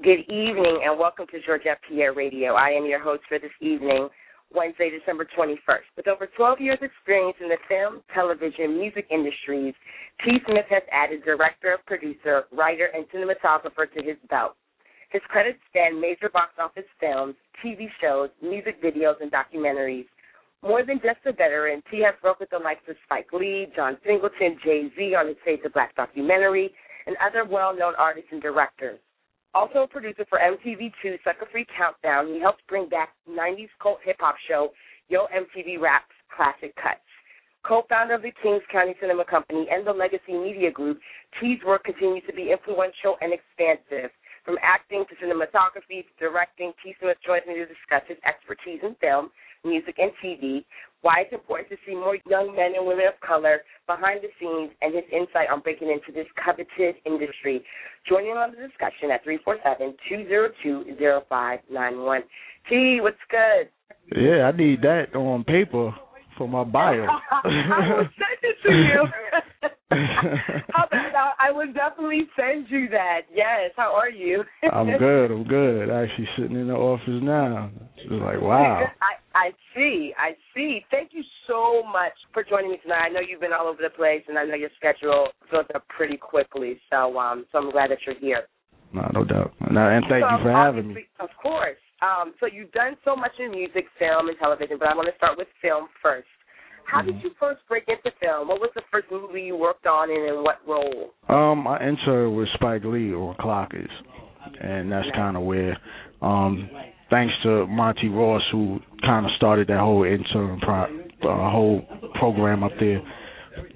Good evening and welcome to Georgette Pierre Radio. I am your host for this evening, Wednesday, December 21st. With over 12 years' experience in the film, television, music industries, T. Smith has added director, producer, writer, and cinematographer to his belt. His credits span major box office films, TV shows, music videos, and documentaries. More than just a veteran, T has worked with the likes of Spike Lee, John Singleton, Jay Z on his Fade to Black documentary, and other well known artists and directors. Also a producer for MTV2 Sucker Free Countdown, he helped bring back 90s cult hip hop show Yo MTV Raps Classic Cuts. Co-founder of the Kings County Cinema Company and the Legacy Media Group, T's work continues to be influential and expansive. From acting to cinematography to directing, T. Smith joins me to discuss his expertise in film, music, and TV, why it's important to see more young men and women of color behind the scenes, and his insight on breaking into this coveted industry. Joining on the discussion at 347-202-0591. T, what's good? Yeah, I need that on paper for my bio. I will send it to you. How about I would definitely send you that. Yes. How are you? I'm good. I'm good. Actually sitting in the office now. It's like wow. I I see. I see. Thank you so much for joining me tonight. I know you've been all over the place, and I know your schedule fills up pretty quickly. So um, so I'm glad that you're here. No, no doubt. No, and thank so, you for having me. Of course. Um, so you've done so much in music, film, and television, but I want to start with film first. How Mm-hmm. did you first break into film? What was the first movie you worked on, and in what role? Um, I entered with Spike Lee on Clockers, and that's kind of where, um, thanks to Monty Ross, who kind of started that whole intern pro, uh, whole program up there,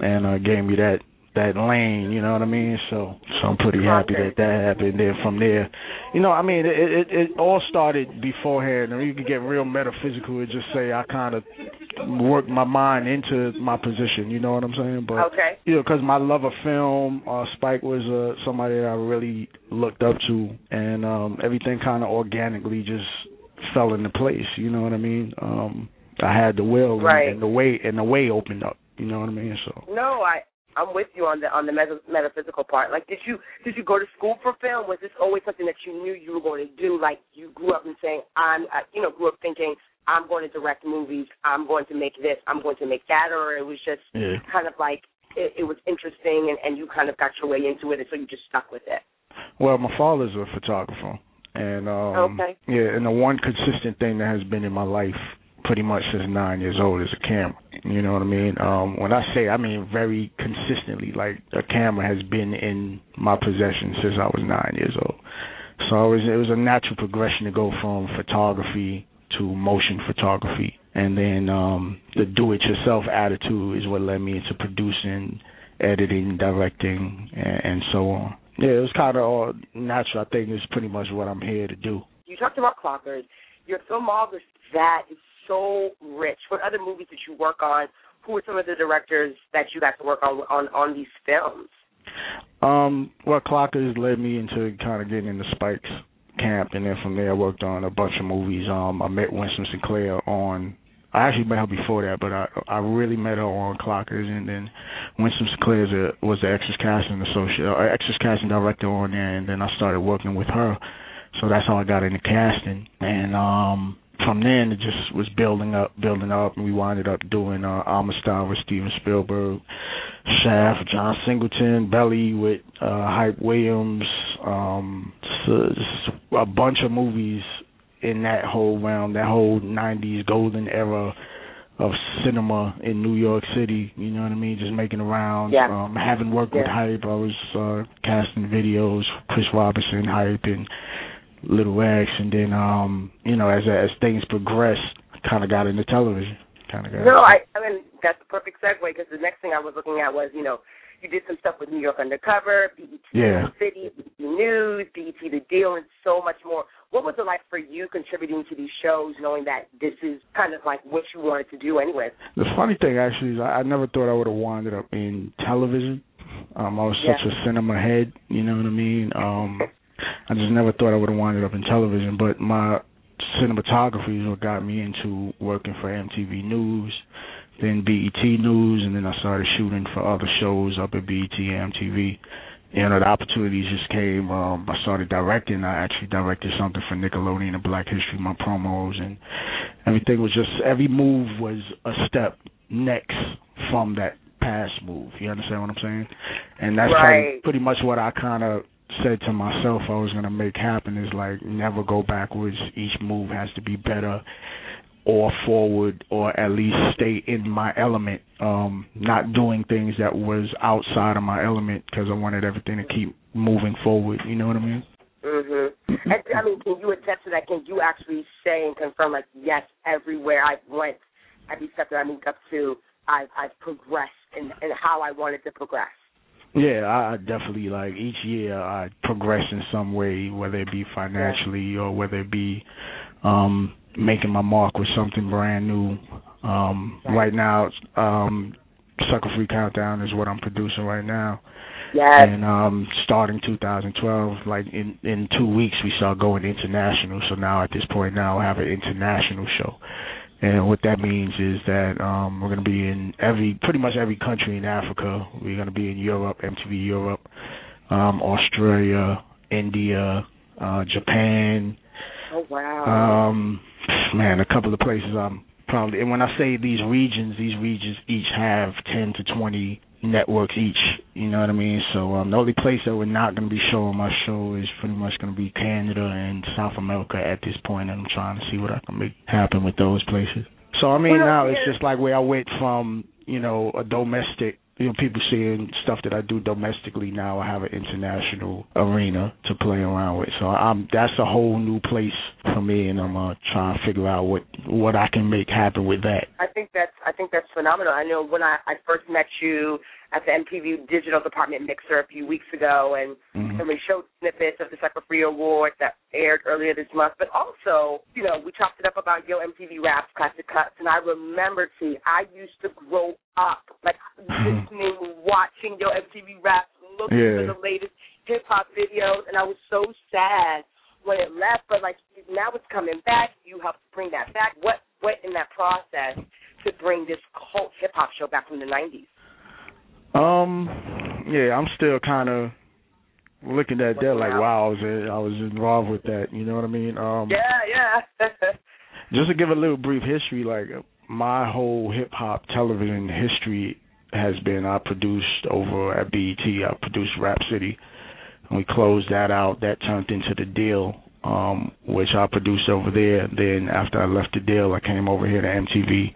and uh, gave me that that lane. You know what I mean? So, so I'm pretty happy that that happened. Then from there, you know, I mean, it it, it all started beforehand, and you could get real metaphysical and just say I kind of worked my mind into my position. You know what I'm saying? But Okay. you know, because my love of film, uh, Spike was uh, somebody that I really looked up to, and um, everything kind of organically just fell into place. You know what I mean? Um, I had the will, and- Right. and the way, and the way opened up. You know what I mean? So No, I I'm with you on the on the meta, metaphysical part. Like, did you did you go to school for film? Was this always something that you knew you were going to do? Like, you grew up and saying, I'm, uh, you know, grew up thinking, I'm going to direct movies. I'm going to make this. I'm going to make that. Or it was just yeah. kind of like it, it was interesting, and and you kind of got your way into it, and so you just stuck with it. Well, my father's a photographer, and um, Okay. yeah, and the one consistent thing that has been in my life pretty much since nine years old is a camera. You know what I mean? Um, when I say, I mean very consistently. Like a camera has been in my possession since I was nine years old. So it was it was a natural progression to go from photography to motion photography, and then um, the do-it-yourself attitude is what led me into producing, editing, directing, and, and so on. Yeah, it was kind of all natural. I think it's pretty much what I'm here to do. You talked about clockers. Your filmography that is so rich. What other movies did you work on? Who were some of the directors that you got to work on on on these films? Um, well, Clockers led me into kind of getting into Spike's camp, and then from there I worked on a bunch of movies. Um, I met Winsome Sinclair on. I actually met her before that, but I I really met her on Clockers, and then Winsome Sinclair was the extras casting associate, uh, extras casting director on there, and then I started working with her. So that's how I got into casting, and um, from then it just was building up, building up, and we winded up doing uh, Amistad with Steven Spielberg, Shaft, John Singleton, Belly with uh, Hype Williams, um, so just a bunch of movies in that whole realm, that whole '90s golden era of cinema in New York City. You know what I mean? Just making around. Yeah. Um, having worked with Yeah. Hype, I was uh, casting videos, Chris Robinson, Hype, and Little X, and then um, you know, as as things progressed, kind of got into television. Kind of got. No, I I mean that's the perfect segue because the next thing I was looking at was you know you did some stuff with New York Undercover, BET Yeah. City, BET News, BET The Deal, and so much more. What was it like for you contributing to these shows, knowing that this is kind of like what you wanted to do anyway? The funny thing actually is I, I never thought I would have wound up in television. Um, I was such Yeah. a cinema head, you know what I mean? Um, I just never thought I would have wound up in television, but my cinematography is what got me into working for MTV News, then BET News, and then I started shooting for other shows up at BET and MTV. you know the opportunities just came. Um, I started directing. I actually directed something for Nickelodeon and Black History Month promos, and everything was just every move was a step next from that past move. You understand what I'm saying? And that's right. pretty much what I kind of said to myself I was gonna make happen is like never go backwards. Each move has to be better or forward or at least stay in my element. Um, not doing things that was outside of my element because I wanted everything to keep moving forward. You know what I mean? Mhm. And I mean, can you attest to that? Can you actually say and confirm, like, yes, everywhere I went, every step that I moved up to, I've I've progressed in, in how I wanted to progress. Yeah, I definitely like each year I progress in some way, whether it be financially or whether it be um making my mark with something brand new. Um right, now um Sucker Free Countdown is what I'm producing right now. Yes. And um starting 2012, like in in two weeks we start going international. So now at this point now I have an international show. And what that means is that um, we're going to be in every, pretty much every country in Africa. We're going to be in Europe, MTV Europe, um, Australia, India, uh, Japan. Oh wow! Um, man, a couple of places I'm probably. And when I say these regions, these regions each have ten to twenty networks each. You know what I mean? So um, the only place that we're not going to be showing my show is pretty much going to be Canada and South America at this point, and I'm trying to see what I can make happen with those places. So I mean, well, now it's just like where I went from you know a domestic you know, people seeing stuff that I do domestically now. I have an international arena to play around with. So I'm that's a whole new place for me, and I'm uh, trying to figure out what what I can make happen with that. I think that's I think that's phenomenal. I know when I, I first met you at the MTV Digital Department Mixer a few weeks ago, and, mm-hmm. and we showed snippets of the Sucker Free Award that aired earlier this month. But also, you know, we chopped it up about Yo MTV Raps, Classic Cuts, and I remember, see, I used to grow up like listening, watching Yo MTV Raps, looking yeah. for the latest hip hop videos, and I was so sad when it left. But like now it's coming back. You helped bring that back. What what in that process to bring this cult hip hop show back from the '90s? Um, yeah, I'm still kind of looking at that like, wow, I was I was involved with that. You know what I mean? Um, yeah, yeah. just to give a little brief history, like my whole hip hop television history has been I produced over at BET. I produced Rap City. And we closed that out. That turned into the deal, um, which I produced over there. Then after I left the deal, I came over here to MTV,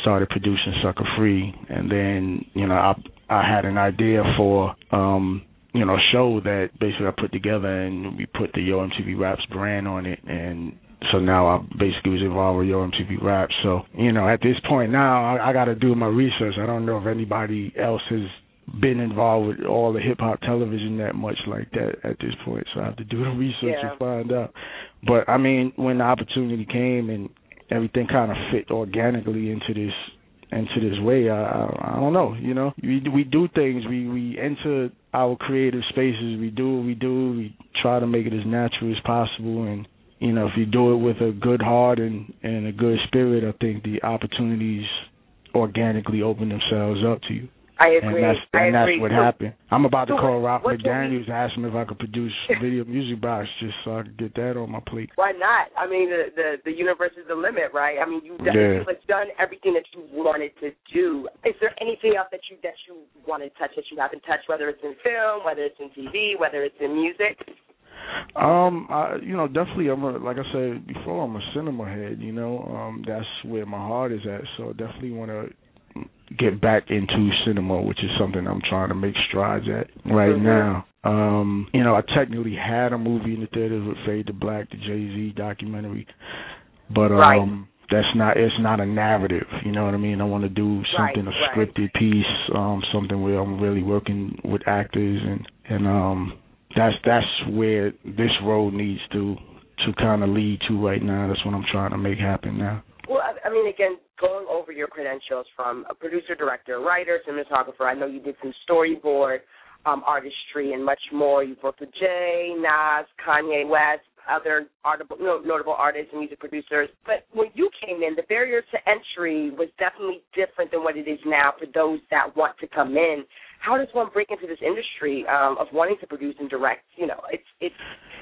started producing Sucker Free, and then you know I I had an idea for um you know a show that basically I put together and we put the Yo MTV Raps brand on it and so now I basically was involved with Yo MTV Raps. So you know at this point now I, I got to do my research. I don't know if anybody else has been involved with all the hip hop television that much like that at this point. So I have to do the research yeah. and find out. But I mean when the opportunity came and everything kind of fit organically into this into this way. I, I I don't know. You know, we we do things. We we enter our creative spaces. We do what we do. We try to make it as natural as possible. And you know, if you do it with a good heart and and a good spirit, I think the opportunities organically open themselves up to you. I agree. And that's, and that's agree. what happened. I'm about to so call Ralph McDaniels, ask him if I could produce a video music box just so I could get that on my plate. Why not? I mean, the the, the universe is the limit, right? I mean, you've done, yeah. you've done everything that you wanted to do. Is there anything else that you that you want to touch that you haven't touched, whether it's in film, whether it's in TV, whether it's in music? Um, I, you know, definitely. I'm a, like I said before. I'm a cinema head. You know, um, that's where my heart is at. So I definitely want to get back into cinema, which is something I'm trying to make strides at right mm-hmm. now. Um, you know, I technically had a movie in the theaters with Fade to Black, the Jay Z documentary, but um, right. that's not it's not a narrative. You know what I mean? I want to do something right, a scripted right. piece, um, something where I'm really working with actors and and um, that's that's where this road needs to to kind of lead to right now. That's what I'm trying to make happen now. I mean, again, going over your credentials from a producer, director, writer, cinematographer. I know you did some storyboard um, artistry and much more. You've worked with Jay, Nas, Kanye West. other audible, you notable artists and music producers. But when you came in, the barrier to entry was definitely different than what it is now for those that want to come in. How does one break into this industry um, of wanting to produce and direct? You know, it's it's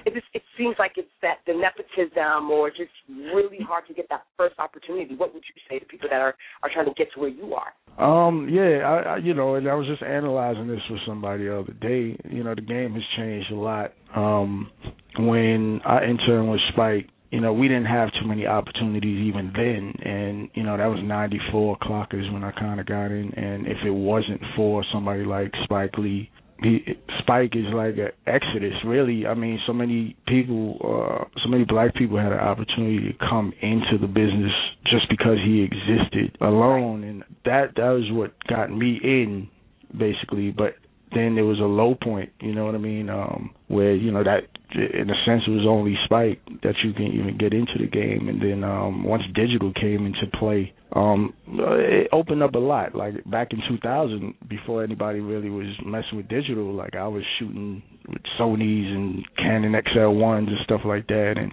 it just it seems like it's that the nepotism or just really hard to get that first opportunity. What would you say to people that are are trying to get to where you are? Um, yeah, I, I you know, and I was just analyzing this with somebody the other day. You know, the game has changed a lot. Um, when I interned with Spike, you know, we didn't have too many opportunities even then, and you know that was '94 clockers when I kind of got in, and if it wasn't for somebody like Spike Lee he Spike is like an exodus, really. I mean, so many people, uh, so many black people had an opportunity to come into the business just because he existed alone, and that that was what got me in, basically. But then there was a low point, you know what I mean, um, where you know that in a sense it was only Spike that you can even get into the game, and then um, once digital came into play, um, it opened up a lot. Like back in 2000, before anybody really was messing with digital, like I was shooting with Sony's and Canon XL1s and stuff like that, and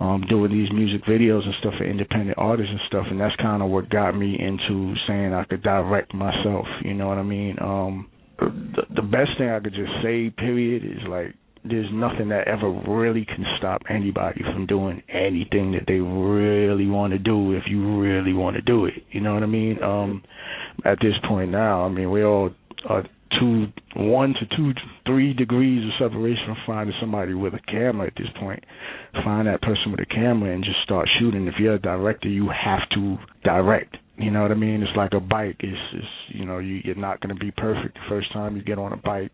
um doing these music videos and stuff for independent artists and stuff. And that's kind of what got me into saying I could direct myself you know what I mean? Um the, the best thing I could just say, period, is like there's nothing that ever really can stop anybody from doing anything that they really want to do if you really want to do it. You know what I mean? Um at this point now, I mean we all are two one to two three degrees of separation from finding somebody with a camera at this point. Find that person with a camera and just start shooting. If you're a director you have to direct you know what I mean? It's like a bike. It's, it's you know, you, you're not going to be perfect the first time you get on a bike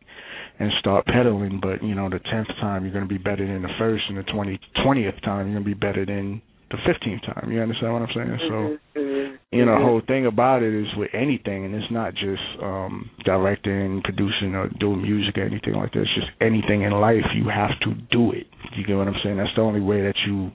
and start pedaling, but you know, the tenth time you're going to be better than the first, and the twenty twentieth time you're going to be better than the fifteenth time. You understand what I'm saying? So, mm-hmm. mm-hmm. you know, the whole thing about it is with anything, and it's not just um directing, producing, or doing music or anything like that. It's just anything in life. You have to do it. You get what I'm saying? That's the only way that you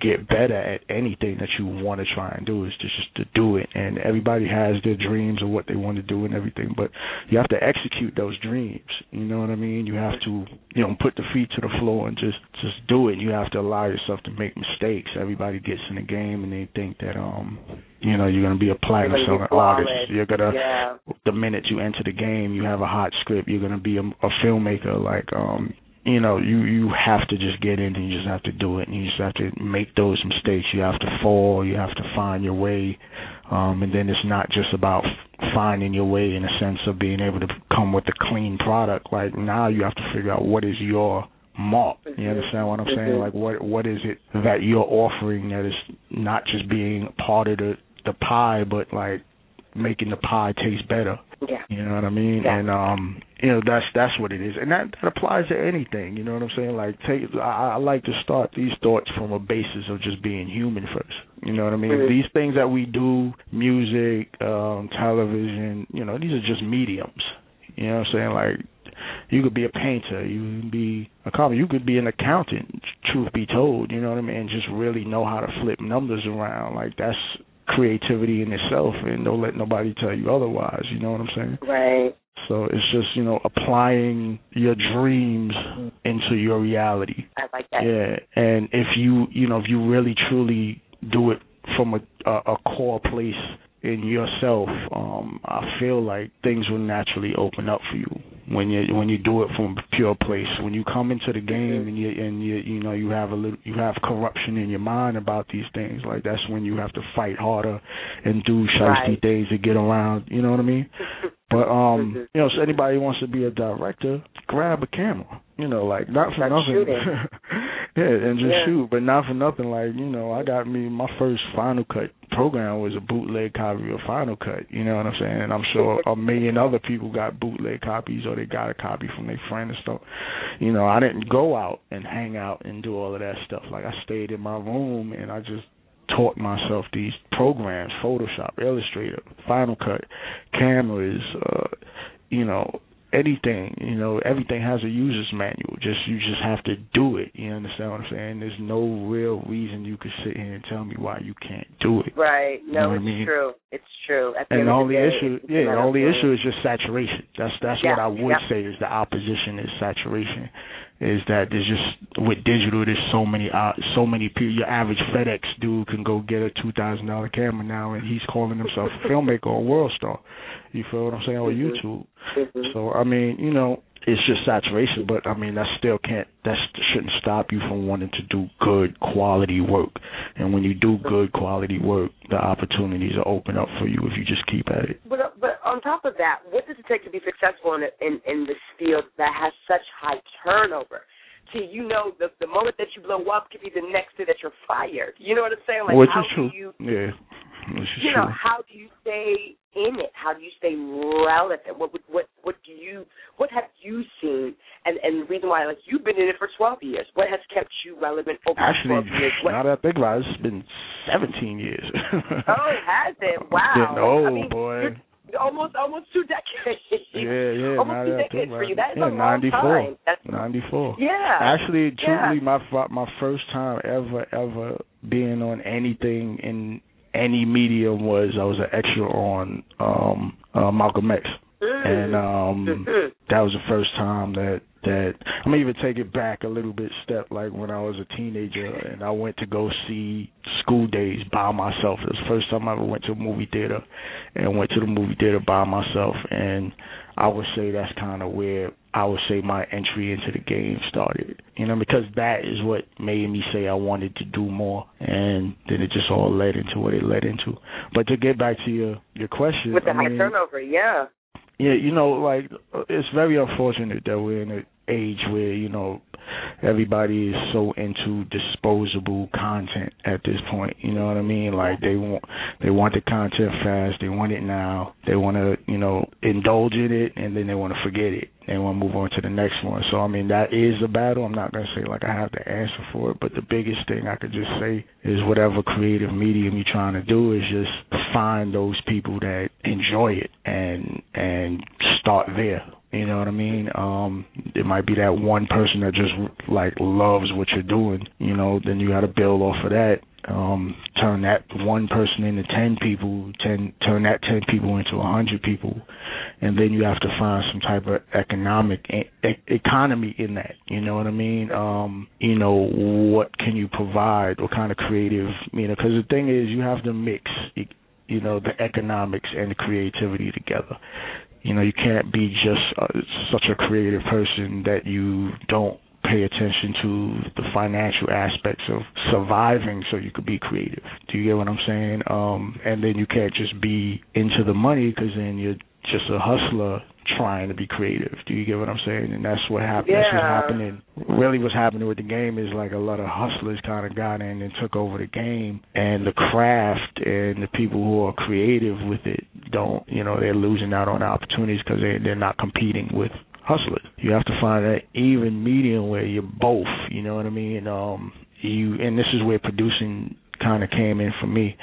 get better at anything that you want to try and do. Is just, just to do it. And everybody has their dreams of what they want to do and everything but you have to execute those dreams. You know what i mean? You have to you know put the feet to the floor and just just do it. You have to allow yourself to make mistakes. Everybody gets in the game and they think that um you know you're going to be a platinum selling artist. You're going to yeah. the minute you enter the game you have a hot script. You're going to be a, a filmmaker like um you know, you you have to just get in and you just have to do it and you just have to make those mistakes. You have to fall, you have to find your way. Um and then it's not just about finding your way in a sense of being able to come with a clean product. Like now you have to figure out what is your mark. You understand what I'm saying? Mm-hmm. Like what what is it that you're offering that is not just being part of the the pie but like making the pie taste better. Yeah. You know what I mean? Yeah. And um, you know that's that's what it is, and that that applies to anything. You know what I'm saying? Like take I, I like to start these thoughts from a basis of just being human first. You know what I mean? Mm-hmm. These things that we do, music, um, television, you know, these are just mediums. You know what I'm saying? Like you could be a painter, you could be a carpenter, you could be an accountant. Truth be told, you know what I mean? And Just really know how to flip numbers around. Like that's creativity in itself, and don't let nobody tell you otherwise. You know what I'm saying? Right. So it's just you know applying your dreams into your reality. I like that. Yeah, and if you you know if you really truly do it from a a, a core place in yourself, um, I feel like things will naturally open up for you when you when you do it from a pure place. When you come into the game mm-hmm. and you and you you know you have a little you have corruption in your mind about these things. Like that's when you have to fight harder and do shiesty Right. things to get around. You know what I mean? But um, Mhm. you know, so anybody who wants to be a director, grab a camera. You know, like not for Start nothing. yeah, and just Yeah. shoot, but not for nothing. Like you know, I got me my first Final Cut program was a bootleg copy of Final Cut. You know what I'm saying? And I'm sure a million other people got bootleg copies or they got a copy from their friend and stuff. You know, I didn't go out and hang out and do all of that stuff. Like I stayed in my room and I just taught myself these programs, Photoshop, Illustrator, Final Cut, cameras, uh, you know, anything, you know, everything has a user's manual. Just you just have to do it. You understand what I'm saying? There's no real reason you could sit here and tell me why you can't do it. Right. No, You know what I it's mean? true. It's true. At the And the only day, issue, yeah, the only issue is just saturation. That's that's Yeah, what I would yep. say is the opposition is saturation. Is that there's just with digital there's so many uh, so many people your average FedEx dude can go get a two thousand dollar camera now and he's calling himself a filmmaker or a world star. You feel what I'm saying? On mm-hmm. YouTube. Mm-hmm. So I mean, you know, it's just saturation, but I mean that still can't that shouldn't stop you from wanting to do good quality work. And when you do good quality work, the opportunities are open up for you if you just keep at it. But but on top of that, what does it take to be successful in in, in this field that has such high turnover? See, you know, the the moment that you blow up could be the next day that you're fired. You know what I'm saying? Like, Which how is true. You, yeah. You know, how do you stay in it? How do you stay relevant? What what what do you what have you seen? And and the reason why like you've been in it for twelve years. What has kept you relevant over Actually, twelve years? What, now that I think about it, it's been seventeen years. oh, it has it? Wow. Getting old, I mean, boy. Almost almost two decades. Yeah, yeah. almost two decades for you. That is yeah, a long 94. time. That's, 94. Yeah. Actually, truthfully, yeah. my my first time ever ever being on anything in any medium was I was an extra on um uh, Malcolm X. Mm. And um that was the first time that that I'm gonna even take it back a little bit step like when I was a teenager and I went to go see School Daze by myself. It was the first time I ever went to a movie theater and went to the movie theater by myself and I would say that's kind of where I would say my entry into the game started. You know, because that is what made me say I wanted to do more, and then it just all led into what it led into. But to get back to your your question, with the I high mean, turnover, yeah, yeah, you know, like it's very unfortunate that we're in an age where you know everybody is so into disposable content at this point. You know what I mean? Like they want they want the content fast. They want it now. They want to you know indulge in it and then they want to forget it. They we'll move on to the next one. So I mean that is a battle. I'm not gonna say like I have the answer for it, but the biggest thing I could just say is whatever creative medium you're trying to do is just find those people that enjoy it and and start there you know what I mean? Um, it might be that one person that just like loves what you're doing. You know, then you got to build off of that. Um, turn that one person into ten people, ten turn that ten people into a hundred people, and then you have to find some type of economic e- economy in that. You know what I mean? Um, you know, what can you provide? What kind of creative? You know, because the thing is, you have to mix you know the economics and the creativity together you know, you can't be just uh, such a creative person that you don't pay attention to the financial aspects of surviving so you could be creative. Do you get what I'm saying? Um and then you can't just be into the money cuz then you're just a hustler trying to be creative. Do you get what I'm saying? And that's what happened. Yeah. That's what's happening. Really, what's happening with the game is like a lot of hustlers kind of got in and took over the game, and the craft and the people who are creative with it don't. You know, they're losing out on opportunities because they they're not competing with hustlers. You have to find that even medium where you're both. You know what I mean? Um, you and this is where producing kind of came in for me.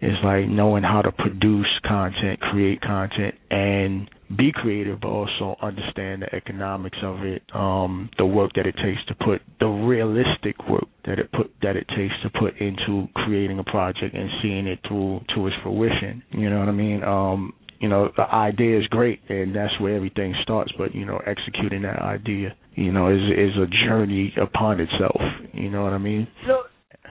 It's like knowing how to produce content, create content, and be creative, but also understand the economics of it, um, the work that it takes to put the realistic work that it put that it takes to put into creating a project and seeing it through to its fruition. You know what I mean? Um, you know, the idea is great and that's where everything starts, but you know, executing that idea, you know, is is a journey upon itself. You know what I mean? So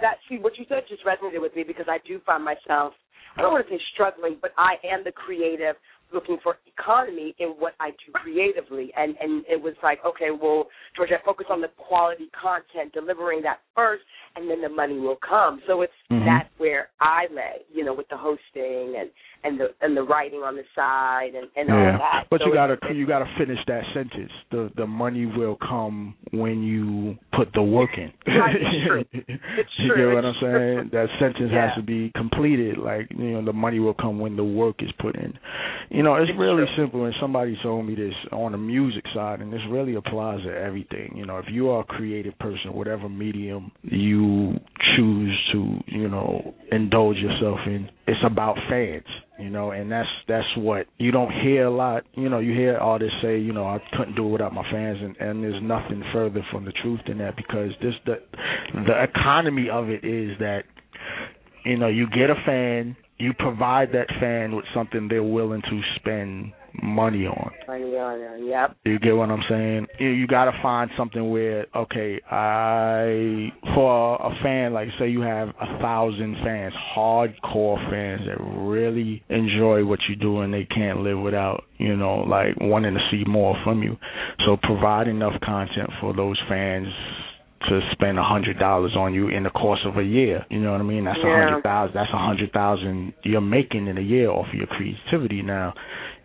that see what you said just resonated with me because I do find myself I don't want to say struggling, but I am the creative looking for economy in what I do creatively. And and it was like, okay, well, Georgia, focus on the quality content, delivering that first, and then the money will come. So it's mm-hmm. that's where I lay, you know, with the hosting and and the and the writing on the side and and yeah. all that. But so you gotta you gotta finish that sentence. The the money will come when you put the work in. it's true. It's you true. get what it's I'm saying? That sentence yeah. has to be completed. Like you know, the money will come when the work is put in. You know, it's, it's really true. simple. And somebody told me this on the music side, and this really applies to everything. You know, if you are a creative person, whatever medium you choose to, you know, indulge yourself in, it's about fans you know and that's that's what you don't hear a lot you know you hear artists say you know i couldn't do it without my fans and and there's nothing further from the truth than that because this the the economy of it is that you know you get a fan you provide that fan with something they're willing to spend money on. Money on, yep. You get what I'm saying? You, you got to find something where, okay, I for a fan, like say you have a thousand fans, hardcore fans that really enjoy what you do and they can't live without, you know, like wanting to see more from you. So provide enough content for those fans to spend a hundred dollars on you in the course of a year. You know what I mean? That's a Yeah. hundred thousand. That's a hundred thousand you're making in a year off of your creativity. Now,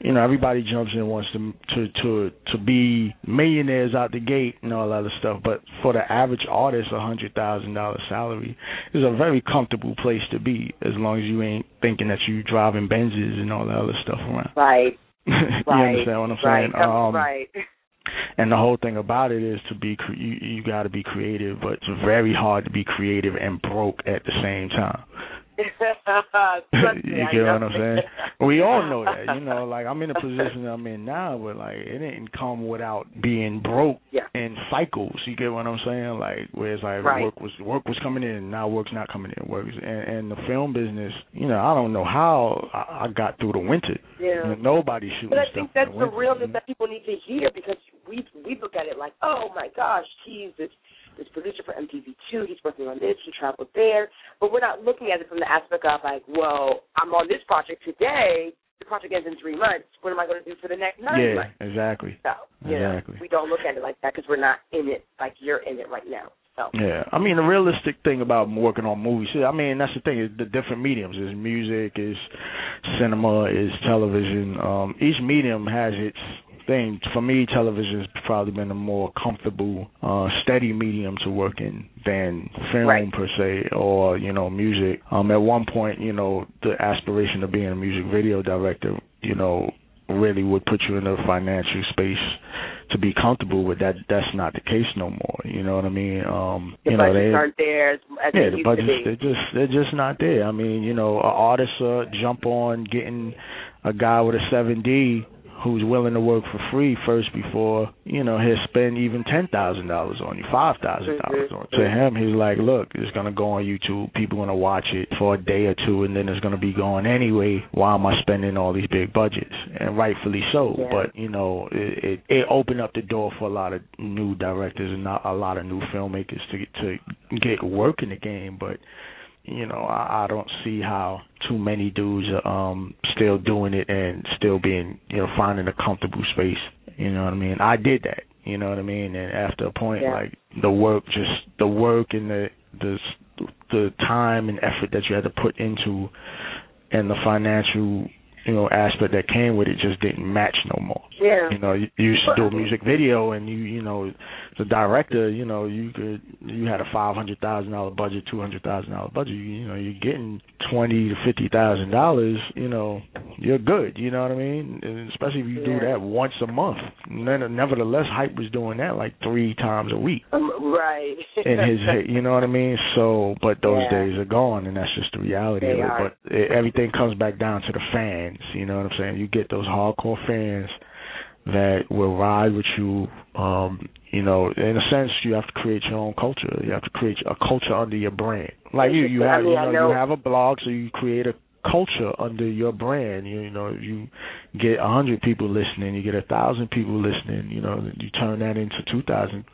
you know everybody jumps in and wants to to to to be millionaires out the gate and all that other stuff. But for the average artist, a hundred thousand dollar salary is a very comfortable place to be as long as you ain't thinking that you're driving Benzes and all that other stuff around. Right, you right. understand what I'm right, saying? Um, right. and the whole thing about it is to be cre- you, you got to be creative, but it's very hard to be creative and broke at the same time. You get what I'm saying? We all know that. You know, like I'm in the position I'm in now, but like it didn't come without being broke Yeah. in cycles. You get what I'm saying? Like where it's like Right. work was work was coming in, and now work's not coming in. Work is, and, and the film business, you know, I don't know how I, I got through the winter. Yeah. Nobody shooting But I think in that's the the realness that people need to hear because we we look at it like, oh my gosh, he's this producer for MTV2, he's working on this, he traveled there, but we're not looking at it from the aspect of like, well, I'm on this project today. The project ends in three months. What am I going to do for the next nine Yeah, months? exactly. So, you Exactly. know, we don't look at it like that because we're not in it like you're in it right now. So, Yeah, I mean the realistic thing about working on movies. I mean that's the thing is the different mediums. Is music, is cinema, is television. Um, each medium has its thing. For me, television has probably been a more comfortable, uh, steady medium to work in than film Right. per se, or you know music. Um, at one point, you know the aspiration of being a music video director, you know, really would put you in a financial space to be comfortable with that that's not the case no more you know what i mean um the you know they aren't there as, as yeah they the used budgets to be. they're just they're just not there i mean you know an artist uh jump on getting a guy with a 7d who's willing to work for free first before you know he'll spend even ten thousand dollars on you five thousand dollars on to him he's like look it's going to go on youtube. People going to watch it for a day or two and then it's going to be going anyway. Why am i spending all these big budgets? And rightfully so Yeah. but you know it, it it opened up the door for a lot of new directors and not a lot of new filmmakers to get to get work in the game but you know, I, I don't see how too many dudes are um still doing it and still being, you know, finding a comfortable space. You know what I mean? I did that. You know what I mean? And after a point, Yeah. like the work, just the work and the the the time and effort that you had to put into, and the financial, you know, aspect that came with it just didn't match no more. Yeah. You know, you, you used to do a music video, and you, you know, the director, you know, you could, you had a five hundred thousand dollar budget, two hundred thousand dollar budget. You, you know, you're getting twenty to fifty thousand dollars. You know, you're good. You know what I mean? And especially if you do that once a month. Nevertheless, Hype was doing that like three times a week Um, right. in his. You know what I mean? So, but those Yeah. days are gone, and that's just the reality They of it. are. But it, everything comes back down to the fans. You know what I'm saying? You get those hardcore fans that will ride with you. Um, you know, in a sense, you have to create your own culture. You have to create a culture under your brand. Like you, you have, you know, you have a blog, so you create a culture under your brand. You, you know, you get a hundred people listening, you get a thousand people listening. You know, you turn that into two thousand.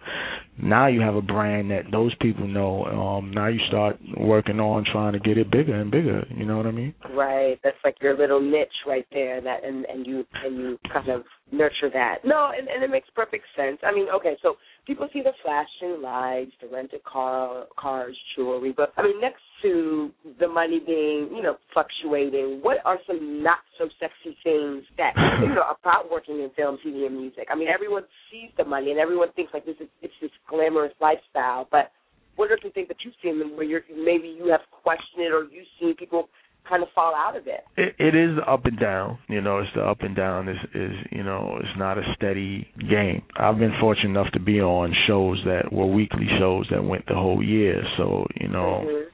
Now you have a brand that those people know. Um, now you start working on trying to get it bigger and bigger. You know what I mean? Right. That's like your little niche right there. That and and you and you kind of nurture that. No, and and it makes perfect sense. I mean, okay, so people see the flashing lights, the rented car, cars, jewelry, but I mean, next to the money being you know fluctuating, what are some not so sexy things that you know about working in film, TV, and music? I mean, everyone sees the money and everyone thinks like this is it's this glamorous lifestyle, but what are some things that you've seen where you're maybe you have questioned it or you've seen people kind of fall out of it? It, it is the up and down. You know, it's the up and down. Is is you know, it's not a steady game. I've been fortunate enough to be on shows that were weekly shows that went the whole year. So you know, Mhm.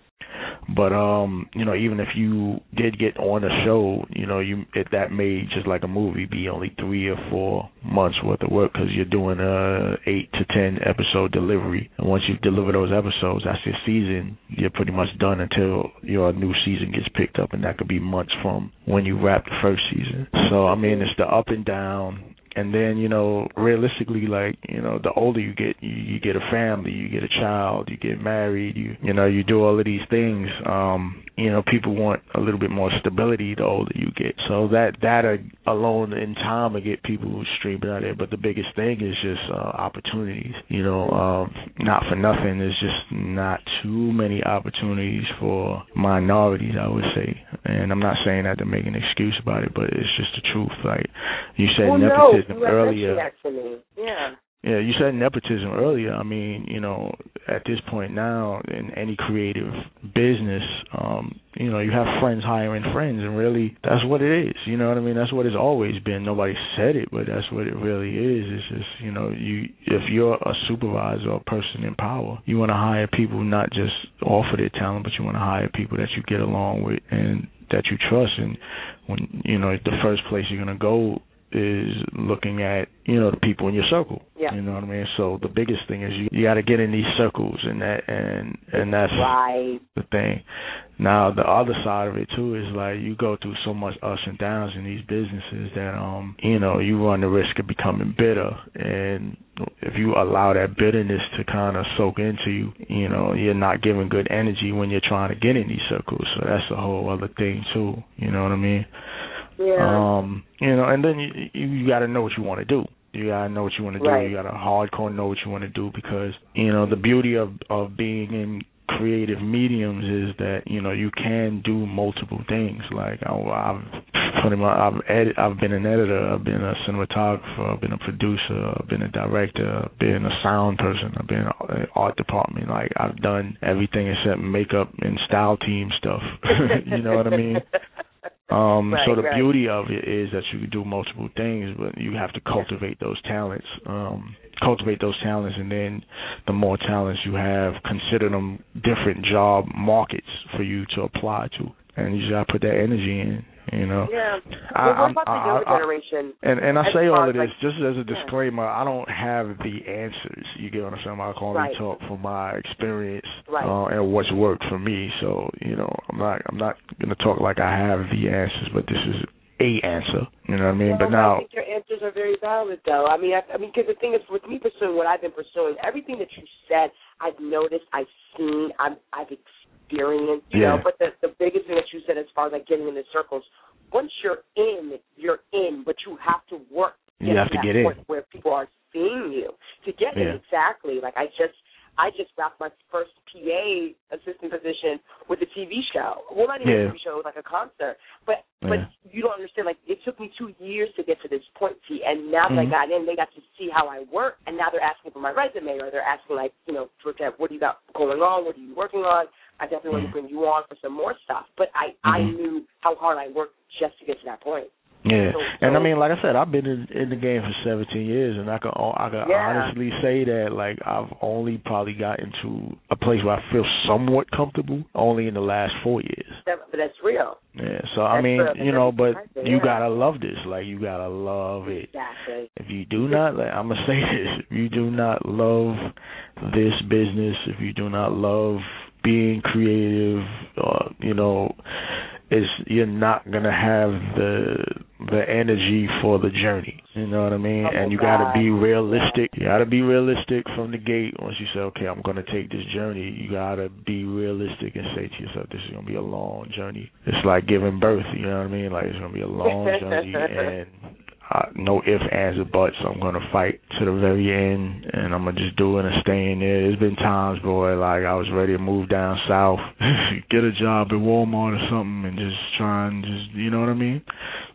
But um, you know, even if you did get on a show, you know, you if that may just like a movie be only three or four months worth of work because you're doing a eight to ten episode delivery, and once you deliver those episodes, that's your season. You're pretty much done until your new season gets picked up, and that could be months from when you wrap the first season. So I mean, it's the up and down and then you know realistically like you know the older you get you, you get a family you get a child you get married you you know you do all of these things um you know people want a little bit more stability the older you get. So that that alone in time will get people streaming out there but the biggest thing is just uh opportunities you know um not for nothing there's just not too many opportunities for minorities i would say and i'm not saying that to make an excuse about it but it's just the truth like you said well, nepotism you earlier. To. Yeah. Yeah, you said nepotism earlier. I mean, you know, at this point now in any creative business, um, you know, you have friends hiring friends and really that's what it is. You know what I mean? That's what it's always been. Nobody said it, but that's what it really is. It's just, you know, you if you're a supervisor or a person in power, you want to hire people not just off of their talent, but you want to hire people that you get along with and that you trust and when you know the first place you're going to go is looking at you know the people in your circle. Yeah. You know what I mean. So the biggest thing is you you got to get in these circles, and that and and that's right. the thing. Now the other side of it too is like you go through so much ups and downs in these businesses that um you know you run the risk of becoming bitter, and if you allow that bitterness to kind of soak into you, you know you're not giving good energy when you're trying to get in these circles. So that's a whole other thing too. You know what I mean? Yeah. Um, you know, and then you you, got to know what you want to do. You gotta know what you want to do. Right. You gotta hardcore know what you want to do because you know the beauty of of being in creative mediums is that you know you can do multiple things. Like I, I've in my, I've edit, I've been an editor, I've been a cinematographer, I've been a producer, I've been a director, I've been a sound person, I've been an art department. Like I've done everything except makeup and style team stuff. you know what I mean? Um, right, so the right. beauty of it is that you can do multiple things, but you have to cultivate those talents. Um, cultivate those talents, and then the more talents you have, consider them different job markets for you to apply to, and you just gotta put that energy in. You know. Yeah. Well, what I'm- about the younger I- generation? And and I As say all of this like- just as a Yeah. disclaimer. I don't have the answers. You get what I'm saying? I can only Right. talk from my experience Right. uh, and what's worked for me. So you know, I'm not I'm not gonna talk like I have the answers, but this is a answer. You know what I mean? Well, but now, I think your answers are very valid, though. I mean, I, I mean, because the thing is, with me pursuing what I've been pursuing, everything that you said, I've noticed, I've seen, I've, I've experienced. You Yeah. know, but the the biggest thing that you said, as far as like getting in the circles, once you're in, you're in, but you have to work. You have to get in. Where people are seeing you to get in exactly. Like I just. I just wrapped my first PA assistant position with a TV show. Well, not even Yeah. a TV show, it was like a concert. But Yeah. but you don't understand. Like it took me two years to get to this point, T. And now that I Mhm. got in, they got to see how I work, and now they're asking for my resume, or they're asking like, you know, for example, what do you got going on? What are you working on? I definitely want to bring you on for some more stuff. But I I Mhm. knew how hard I worked just to get to that point. Yeah, So- and I mean, like I said, I've been in, in the game for 17 years, and I can I can Yeah. honestly say that like I've only probably gotten to a place where I feel somewhat comfortable only in the last four years. That, but that's real. Yeah, so I That's mean, the- you know, but there, you gotta love this. Like you gotta love it. Exactly. If you do not, like, I'm gonna say this: if you do not love this business, if you do not love being creative, uh, you know, is you're not gonna have the the energy for the journey. You know what I mean? Oh, and you gotta be realistic. You gotta be realistic from the gate. Once you say, okay, I'm gonna take this journey, you gotta be realistic and say to yourself, this is gonna be a long journey. It's like giving birth. You know what I mean? Like it's gonna be a long journey and uh, no ifs, ands, or buts. I'm gonna fight to the very end, and I'm gonna just do it and stay in there. There's been times, boy, like I was ready to move down south, get a job at Walmart or something, and just try and just, you know what I mean?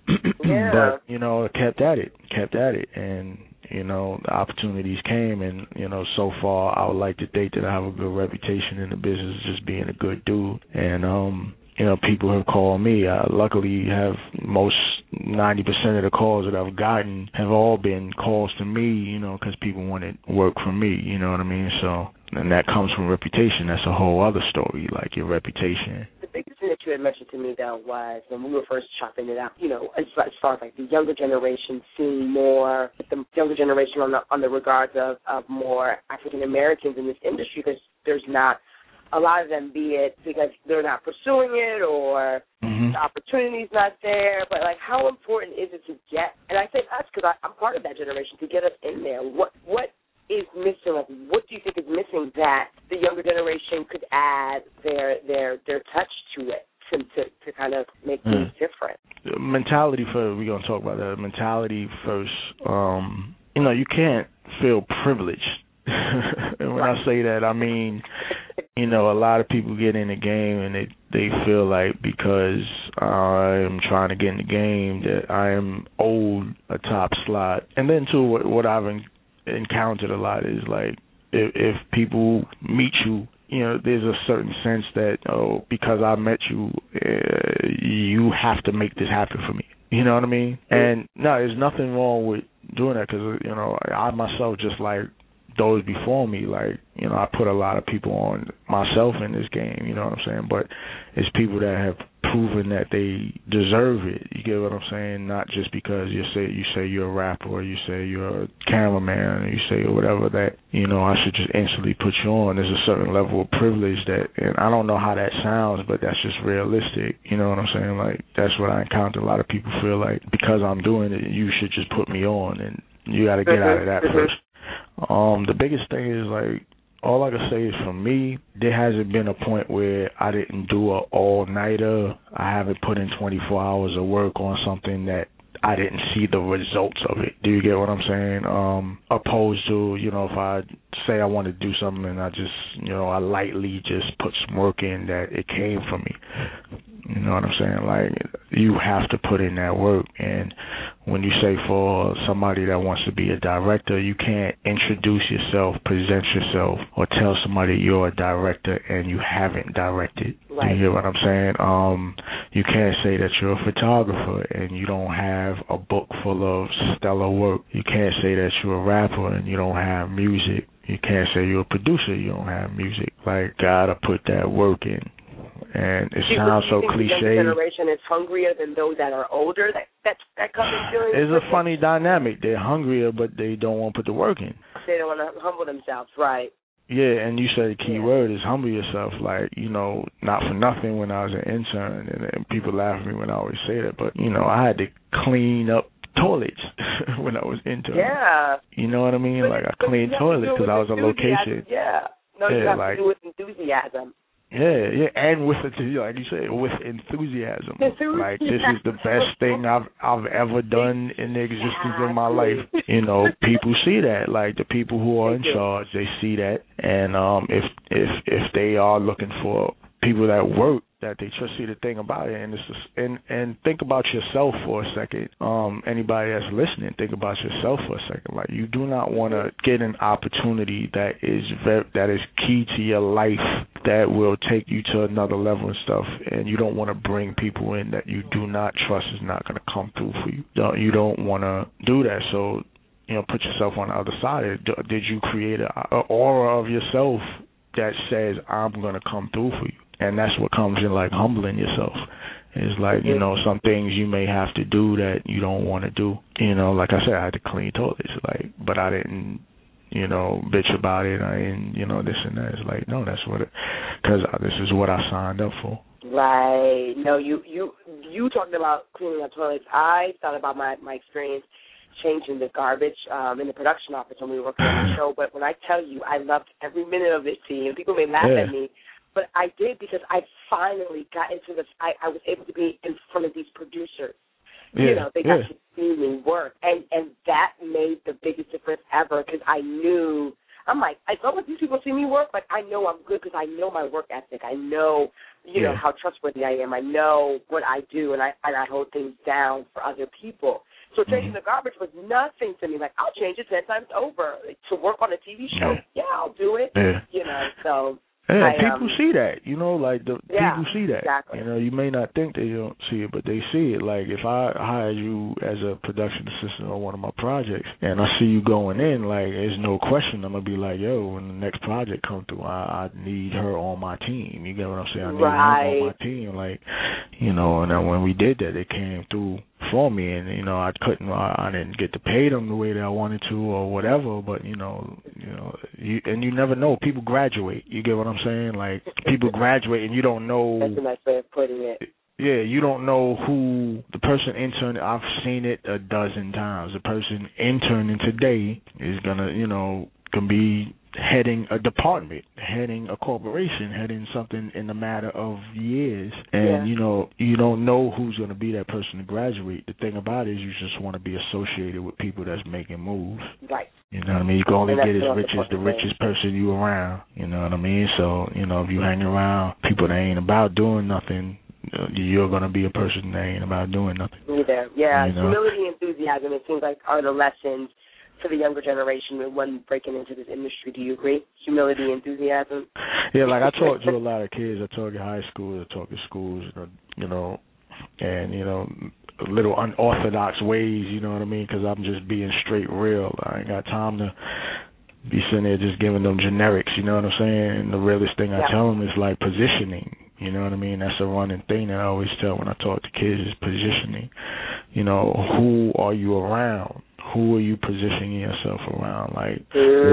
Yeah. but you know, I kept at it, kept at it, and you know, the opportunities came, and you know, so far, I would like to think that I have a good reputation in the business, just being a good dude, and um you know, people have called me. I luckily have most 90% of the calls that I've gotten have all been calls to me, you know, because people wanted work from me, you know what I mean? So, and that comes from reputation. That's a whole other story, like your reputation. The biggest thing that you had mentioned to me though was when we were first chopping it out. You know, as, as far as like the younger generation seeing more, the younger generation on the on the regards of of more African Americans in this industry because there's not a lot of them, be it because they're not pursuing it or mm-hmm. the opportunity's not there. But like, how important is it to get? And I say us because I'm part of that generation to get us in there. What what is missing? Like, what do you think is missing that the younger generation could add their their their touch to it? To, to, to kind of make mm. things different. Mentality first. We're gonna talk about that. Mentality first. Um, you know, you can't feel privileged. and when. I say that, I mean you know, a lot of people get in the game and they they feel like because I am trying to get in the game that I am owed a top slot. And then too, what, what I've en- encountered a lot is like if, if people meet you you know, there's a certain sense that oh, because I met you, uh, you have to make this happen for me. You know what I mean? And no, there's nothing wrong with doing that because you know I myself just like those before me, like, you know, I put a lot of people on myself in this game, you know what I'm saying? But it's people that have proven that they deserve it. You get what I'm saying? Not just because you say you say you're a rapper or you say you're a cameraman or you say or whatever that, you know, I should just instantly put you on. There's a certain level of privilege that and I don't know how that sounds, but that's just realistic. You know what I'm saying? Like that's what I encounter. A lot of people feel like because I'm doing it, you should just put me on and you got to get out of that mm-hmm. first. Um, the biggest thing is like all I can say is for me, there hasn't been a point where I didn't do a all nighter. I haven't put in 24 hours of work on something that I didn't see the results of it. Do you get what I'm saying? Um, opposed to, you know, if I say I want to do something and I just, you know, I lightly just put some work in that it came from me. You know what I'm saying? Like you have to put in that work and when you say for somebody that wants to be a director, you can't introduce yourself, present yourself, or tell somebody you're a director and you haven't directed. Right. You hear what I'm saying? Um, you can't say that you're a photographer and you don't have a book full of stellar work. You can't say that you're a rapper and you don't have music. You can't say you're a producer, you don't have music. Like, gotta put that work in and it sounds so cliche. The generation is hungrier than those that are older. That that that comes in It's a funny dynamic. They're hungrier, but they don't want to put the work in. They don't want to humble themselves, right? Yeah, and you said the key yeah. word is humble yourself. Like you know, not for nothing. When I was an intern, and, and people laugh at me when I always say that, but you know, I had to clean up toilets when I was intern. Yeah. You know what I mean? But, like I cleaned toilets because I was a location. Yeah. No, yeah, you have like, to do with enthusiasm. Yeah, yeah, and with it, like you said, with enthusiasm. enthusiasm. Like this is the best thing I've I've ever done in the existence of my life. You know, people see that. Like the people who are in charge, they see that, and um, if if if they are looking for people that work that they just see the thing about it and it's just, and and think about yourself for a second. Um anybody that's listening think about yourself for a second. Like you do not want to get an opportunity that is very that is key to your life that will take you to another level and stuff and you don't want to bring people in that you do not trust is not going to come through for you. Don't, you don't want to do that. So you know put yourself on the other side. Did you create an aura of yourself that says i'm going to come through for you and that's what comes in like humbling yourself. It's like you know some things you may have to do that you don't want to do. You know, like I said, I had to clean toilets, like, but I didn't, you know, bitch about it. I didn't, you know, this and that. It's like no, that's what it, because this is what I signed up for. Right. No, you you you talked about cleaning up toilets. I thought about my my experience changing the garbage um in the production office when we were working on the show. But when I tell you, I loved every minute of it. And people may laugh yeah. at me but I did because I finally got into this. I, I was able to be in front of these producers. Yeah, you know, they got yeah. to see me work, and and that made the biggest difference ever because I knew. I'm like, as long as these people see me work, like I know I'm good because I know my work ethic. I know, you yeah. know, how trustworthy I am. I know what I do, and I and I hold things down for other people. So changing mm-hmm. the garbage was nothing to me. Like I'll change it ten times over like, to work on a TV show. Yeah, yeah I'll do it. Yeah. You know, so Yeah, I, people um, see that. You know, like the Yeah, people see that. exactly. You know, you may not think they don't see it, but they see it. Like if I hire you as a production assistant on one of my projects, and I see you going in, like there's no question I'm gonna be like, yo, when the next project come through, I, I need her on my team. You get what I'm saying? I need her on my team. Like, you know, and then when we did that, it came through for me, and you know, I couldn't, I, I didn't get to pay them the way that I wanted to, or whatever. But you know, you know, you and you never know. People graduate. You get what I'm saying? Like people graduate, and you don't know. That's a nice way of putting it. Yeah, you don't know who the person intern. I've seen it a dozen times. The person interning today is gonna, you know, can be heading a department, heading a corporation, heading something in a matter of years. And Yeah. you know, you don't know who's gonna be that person to graduate. The thing about it is, you just want to be associated with people that's making moves. Right. You know what I mean? You can only get as rich as the richest person you around. You know what I mean? So, you know, if you hang around people that ain't about doing nothing, uh, you're gonna be a person that ain't about doing nothing. Neither. Yeah. You know? Humility, enthusiasm. It seems like are the lessons for the younger generation when breaking into this industry. Do you agree? Humility, enthusiasm. Yeah, like I talk to a lot of kids. I talk at high schools. I talk at schools. You know, you know, and you know, little unorthodox ways. You know what I mean? Because I'm just being straight real. I ain't got time to be sitting there just giving them generics. You know what I'm saying? And the realest thing I Yeah. tell them is like positioning. You know what I mean? That's a running thing that I always tell when I talk to kids is positioning. You know, who are you around? Who are you positioning yourself around? Like,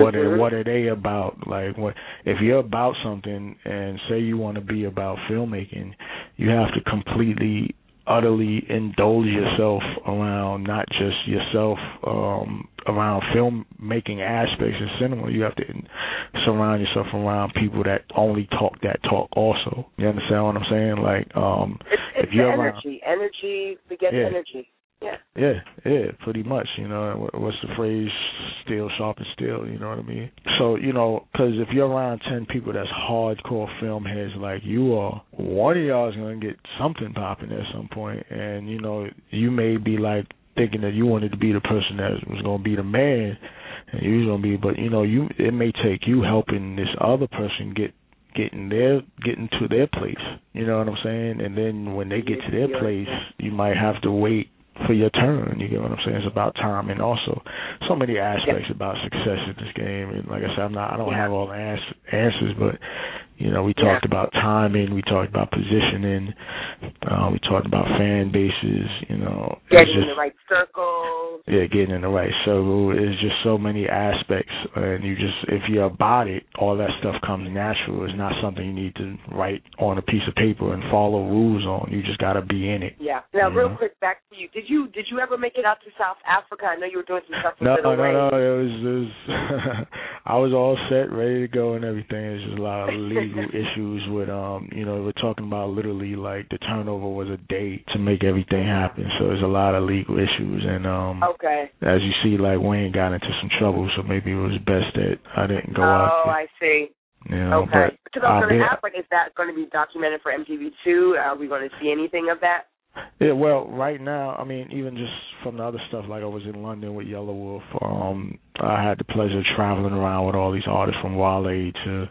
what are what are they about? Like, what if you're about something and say you want to be about filmmaking, you have to completely, utterly indulge yourself around not just yourself um around filmmaking aspects of cinema. You have to surround yourself around people that only talk that talk. Also, you understand what I'm saying? Like, um, It's, it's if you're the around- energy. Energy begets Yeah. energy. Yeah. Yeah, pretty much. You know, what's the phrase? Steel sharpens steel. You know what I mean? So you know, because if you're around ten people that's hardcore film heads like you are, one of y'all is gonna get something popping at some point, and you know, you may be like thinking that you wanted to be the person that was gonna be the man, and you was gonna be, but you know, you it may take you helping this other person get getting their getting to their place. You know what I'm saying? And then when they get to their place, you might have to wait for your turn. You get what I'm saying? It's about time and also so many aspects about success in this game. And like I said, I'm not I don't Yeah. have all the ans- answers, but you know, we Yeah. talked about timing, we talked about positioning, uh, we talked about fan bases. You know, Getting in the right circle. yeah, getting in the right circle. It's just so many aspects, and you just if you're about it, all that stuff comes natural. It's not something you need to write on a piece of paper and follow rules on. You just got to be in it. Yeah. Now, real know? quick, back to you. Did you did you ever make it out to South Africa? I know you were doing some stuff with No, Little no, no. It was, it was I was all set, ready to go, and everything. It's just a lot of legal issues with, um, you know, we're talking about literally like the turnover was a day to make everything happen. So there's a lot of legal issues, and um, Okay. as you see, like Wayne got into some trouble, so maybe it was best that I didn't go oh, out. there. I see. You know, Okay. So, I've so been- is that going to be documented for MTV two? Are we going to see anything of that? Yeah, well, right now, I mean, even just from the other stuff, like I was in London with Yelawolf. Um, I had the pleasure of traveling around with all these artists from Wale to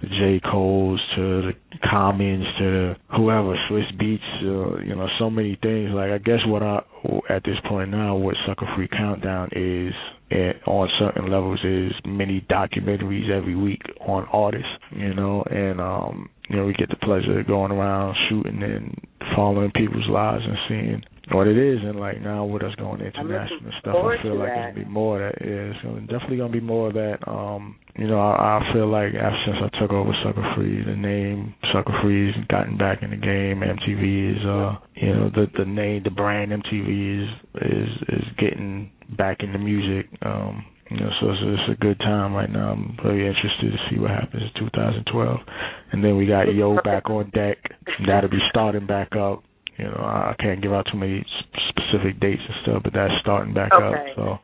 the J. Cole's to the Commons to whoever, Swizz Beatz, uh, you know, so many things. Like I guess what I at this point now, what Sucker Free Countdown is at, on certain levels is many documentaries every week on artists, you know, and um, you know, we get the pleasure of going around shooting and following people's lives and seeing what it is and like now with us going international and stuff I feel like it's gonna be more of that yeah, it's gonna, definitely gonna be more of that um you know I, I feel like ever since I took over Sucker Free the name Sucker Free has gotten back in the game. MTV is uh you know the the name the brand MTV is is is getting back in the music um you know, so it's, it's a good time right now. I'm very interested to see what happens in 2012, and then we got Yo back on deck. That'll be starting back up. You know, I can't give out too many specific dates and stuff, but that's starting back Okay. up. So,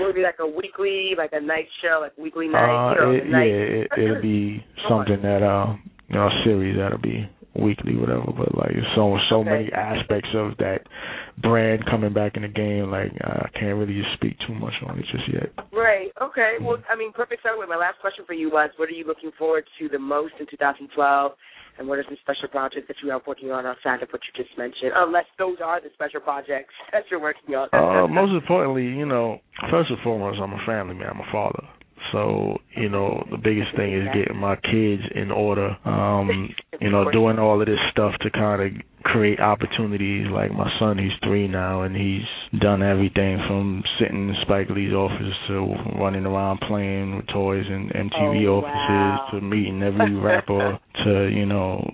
Will it be like a weekly, like a night show, like weekly night, uh, you know, it, night? yeah, it, it'll be something that uh, you know, a series that'll be weekly, whatever. But like so so okay. many aspects of that brand coming back in the game. Like I can't really just speak too much on it just yet. Right. Okay. Well, I mean, perfect segue. My last question for you was, what are you looking forward to the most in 2012? And what are some special projects that you are working on outside of what you just mentioned? Unless those are the special projects that you're working on. uh, most importantly, you know, first and foremost, I'm a family man. I'm a father. So, you know, the biggest thing is getting my kids in order. Um, you know, doing all of this stuff to kind of create opportunities. Like my son, he's three now, and he's done everything from sitting in Spike Lee's office to running around playing with toys in MTV oh, offices wow. to meeting every rapper to you know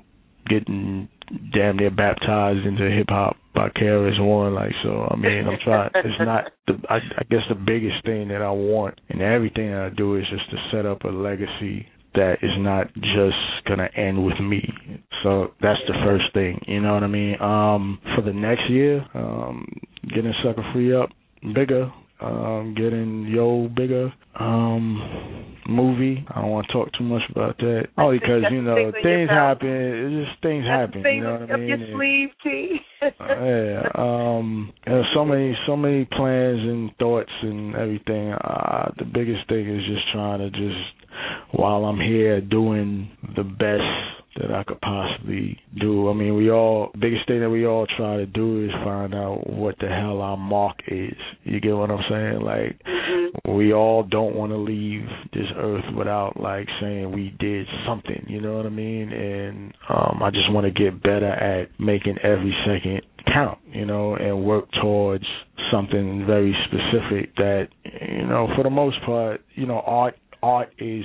getting damn near baptized into hip hop by KRS One. Like so, I mean, I'm trying. It's not. The, I, I guess the biggest thing that I want and everything that I do is just to set up a legacy that is not just gonna end with me. So that's the first thing. You know what I mean? Um, for the next year, um, getting sucker free up bigger, um, getting yo bigger. Um, movie. I don't want to talk too much about that. Only because you know things, things happen. It's just things That's happen. Things you know what I mean? Up your sleeve, T. yeah. Um. So many, so many plans and thoughts and everything. Uh, the biggest thing is just trying to just while I'm here doing the best that I could possibly do. I mean, we all biggest thing that we all try to do is find out what the hell our mark is. You get what I'm saying? Like mm-hmm. we all don't want to leave this earth without like saying we did something, you know what I mean? And um I just want to get better at making every second count, you know, and work towards something very specific that you know, for the most part, you know, art art is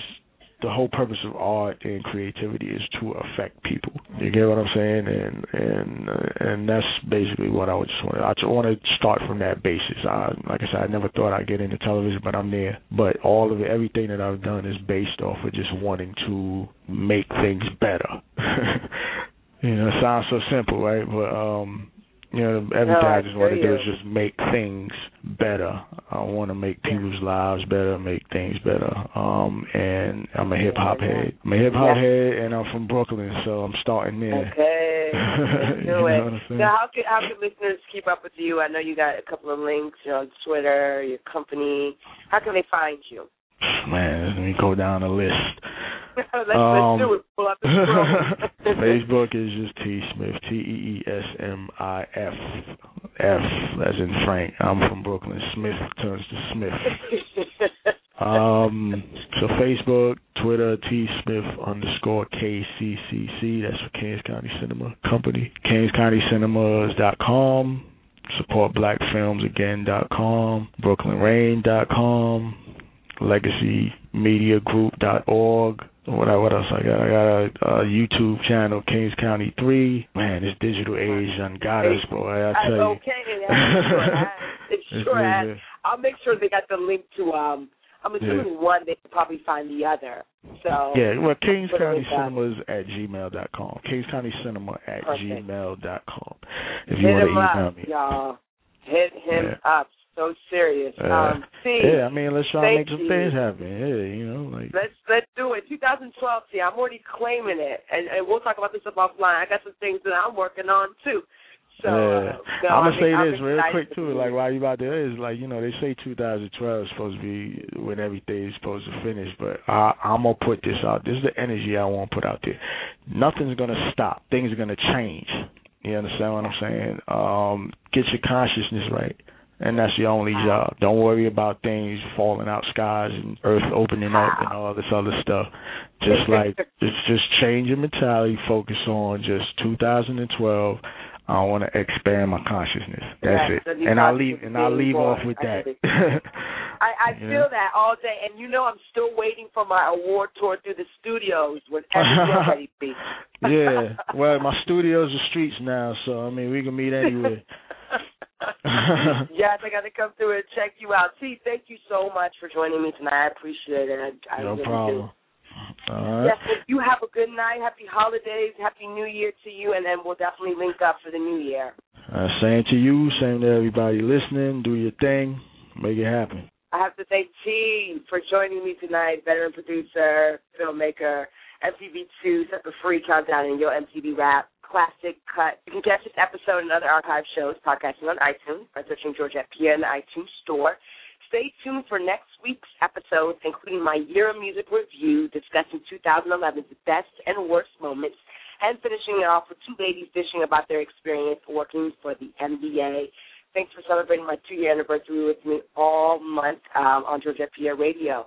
the whole purpose of art and creativity is to affect people. You get what I'm saying? And and uh, and that's basically what I would just want. I just want to start from that basis. I, like I said, I never thought I'd get into television, but I'm there. But all of it, everything that I've done is based off of just wanting to make things better. you know, it sounds so simple, right? But um you know, everything no, I just want to do is just make things better. I want to make people's lives better, make things better. Um, and I'm a hip hop head. I'm a hip hop yeah. head, and I'm from Brooklyn, so I'm starting there. Okay, you know it. what I'm saying? Now, how can how can listeners keep up with you? I know you got a couple of links, you know, on Twitter, your company. How can they find you? Man, let me go down the list. let's, Um, let's do it. Pull up the. Facebook is just T Smith, T E E S M I F. F as in Frank. I'm from Brooklyn. Smith turns to Smith. Um, so Facebook, Twitter, T Smith underscore KCCC. That's for Kings County Cinema Company. KingsCountyCinemas.com. Support Black Films Again.com. BrooklynRain.com. LegacyMediaGroup.org. What what else I got? I got a, a YouTube channel, Kings County Three. Man, this digital age done got us, boy. I tell you. Okay, sure sure I'll make sure they got the link to um. I'm assuming one they can probably find the other. So Yeah, well, Kings County with at gmail dot com. Kings County Cinema at Perfect. com If hit you want to email up, me. y'all. Hit him Yeah. up. So serious. Uh, um, see, yeah, I mean, let's try thank make some things happen. Yeah, you know, like. Let's let's do it. 2012. See, I'm already claiming it, and and we'll talk about this up offline. I got some things that I'm working on too. So yeah. uh, no, I'm gonna I'm- say I'm this real quick too. Like while you about there is like you know they say 2012 is supposed to be when everything is supposed to finish, but I, I'm gonna put this out. This is the energy I want to put out there. Nothing's gonna stop. Things are gonna change. You understand what I'm saying? Um, get your consciousness right. And that's your only job. Don't worry about things falling out skies and earth opening up and all this other stuff. Just like just just change your mentality, focus on just 2012. I want to expand my consciousness. That's Yeah, it. And I'll leave and I'll leave off with I that. I, I feel know? that all day, and you know I'm still waiting for my award tour through the studios ready, to be. yeah. Well, my studio's the streets now, so I mean we can meet anywhere. yes, I got to come through and check you out. T, thank you so much for joining me tonight. I appreciate it. I, I no really problem. All Do. right. Yes, well, you have a good night. Happy holidays. Happy New Year to you, and then we'll definitely link up for the new year. Uh, same to you, same to everybody listening. Do your thing, make it happen. I have to thank T for joining me tonight, veteran producer, filmmaker, MTV2 Sucker Free Countdown, and your MTV Rap Classic Cut. You can catch this episode and other archive shows podcasting on iTunes by searching Georgette Pierre in the iTunes Store. Stay tuned for next week's episodes, including my year of music review, discussing 2011's best and worst moments, and finishing it off with two ladies dishing about their experience working for the NBA. Thanks for celebrating my two-year anniversary with me all month um, on Georgette Pierre Radio.